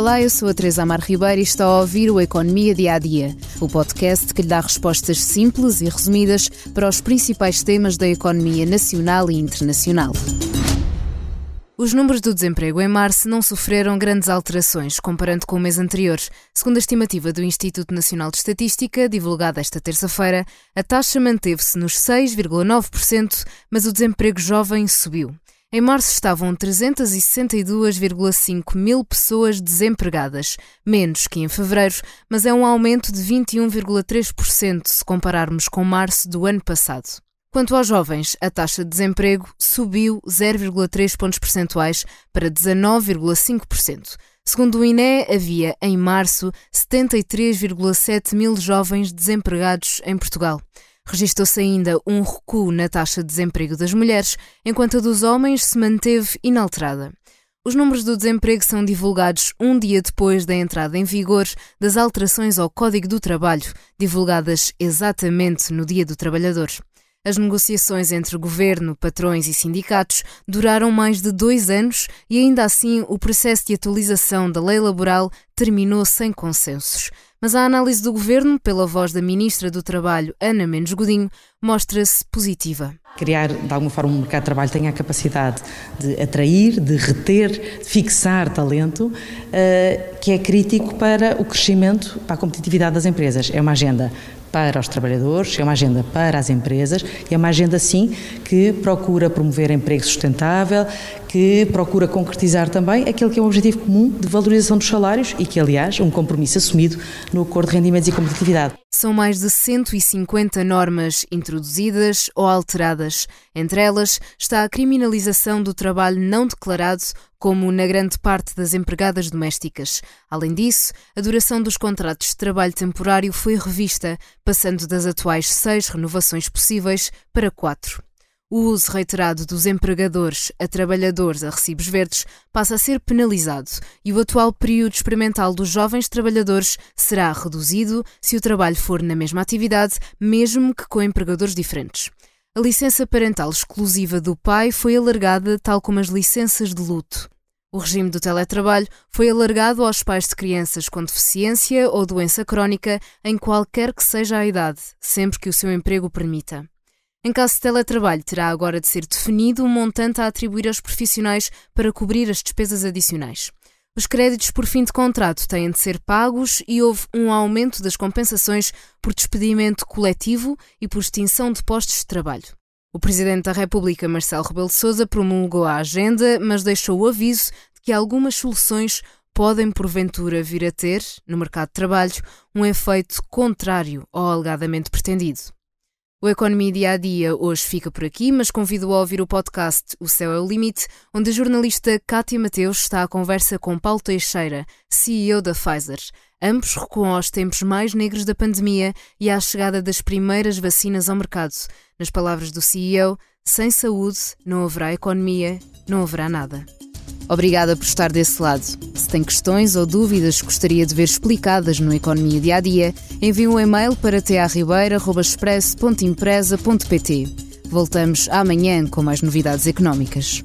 Olá, eu sou a Teresa Amar Ribeiro e está a ouvir o Economia Dia a Dia, o podcast que lhe dá respostas simples e resumidas para os principais temas da economia nacional e internacional. Os números do desemprego em março não sofreram grandes alterações comparando com o mês anterior. Segundo a estimativa do Instituto Nacional de Estatística, divulgada esta terça-feira, a taxa manteve-se nos 6,9%, mas o desemprego jovem subiu. Em março estavam 362,5 mil pessoas desempregadas, menos que em fevereiro, mas é um aumento de 21,3% se compararmos com março do ano passado. Quanto aos jovens, a taxa de desemprego subiu 0,3 pontos percentuais para 19,5%. Segundo o INE, havia em março 73,7 mil jovens desempregados em Portugal. Registou-se ainda um recuo na taxa de desemprego das mulheres, enquanto a dos homens se manteve inalterada. Os números do desemprego são divulgados um dia depois da entrada em vigor das alterações ao Código do Trabalho, divulgadas exatamente no Dia do Trabalhador. As negociações entre governo, patrões e sindicatos duraram mais de dois anos e, ainda assim, o processo de atualização da lei laboral terminou sem consensos. Mas a análise do governo, pela voz da Ministra do Trabalho, Ana Mendes Godinho, mostra-se positiva. Criar, de alguma forma, um mercado de trabalho tenha a capacidade de atrair, de reter, de fixar talento, uh, que é crítico para o crescimento, para a competitividade das empresas. É uma agenda para os trabalhadores, é uma agenda para as empresas, é uma agenda, sim, que procura promover emprego sustentável, que procura concretizar também aquele que é um objetivo comum de valorização dos salários e que, aliás, é um compromisso assumido no Acordo de Rendimentos e Competitividade. São mais de 150 normas introduzidas ou alteradas. Entre elas está a criminalização do trabalho não declarado, como na grande parte das empregadas domésticas. Além disso, a duração dos contratos de trabalho temporário foi revista, passando das atuais seis renovações possíveis para quatro. O uso reiterado dos empregadores a trabalhadores a recibos verdes passa a ser penalizado e o atual período experimental dos jovens trabalhadores será reduzido se o trabalho for na mesma atividade, mesmo que com empregadores diferentes. A licença parental exclusiva do pai foi alargada, tal como as licenças de luto. O regime do teletrabalho foi alargado aos pais de crianças com deficiência ou doença crónica em qualquer que seja a idade, sempre que o seu emprego permita. Em caso de teletrabalho, terá agora de ser definido um montante a atribuir aos profissionais para cobrir as despesas adicionais. Os créditos por fim de contrato têm de ser pagos e houve um aumento das compensações por despedimento coletivo e por extinção de postos de trabalho. O Presidente da República, Marcelo Rebelo de Sousa, promulgou a agenda, mas deixou o aviso de que algumas soluções podem porventura vir a ter, no mercado de trabalho, um efeito contrário ao alegadamente pretendido. O Economia Dia a Dia hoje fica por aqui, mas convido a ouvir o podcast O Céu é o Limite, onde a jornalista Kátia Mateus está à conversa com Paulo Teixeira, CEO da Pfizer. Ambos recuam aos tempos mais negros da pandemia e à chegada das primeiras vacinas ao mercado. Nas palavras do CEO, sem saúde não haverá economia, não haverá nada. Obrigada por estar desse lado. Se tem questões ou dúvidas que gostaria de ver explicadas no Economia Dia a Dia, envie um e-mail para tearribeira.express.empresa.pt. Voltamos amanhã com mais novidades económicas.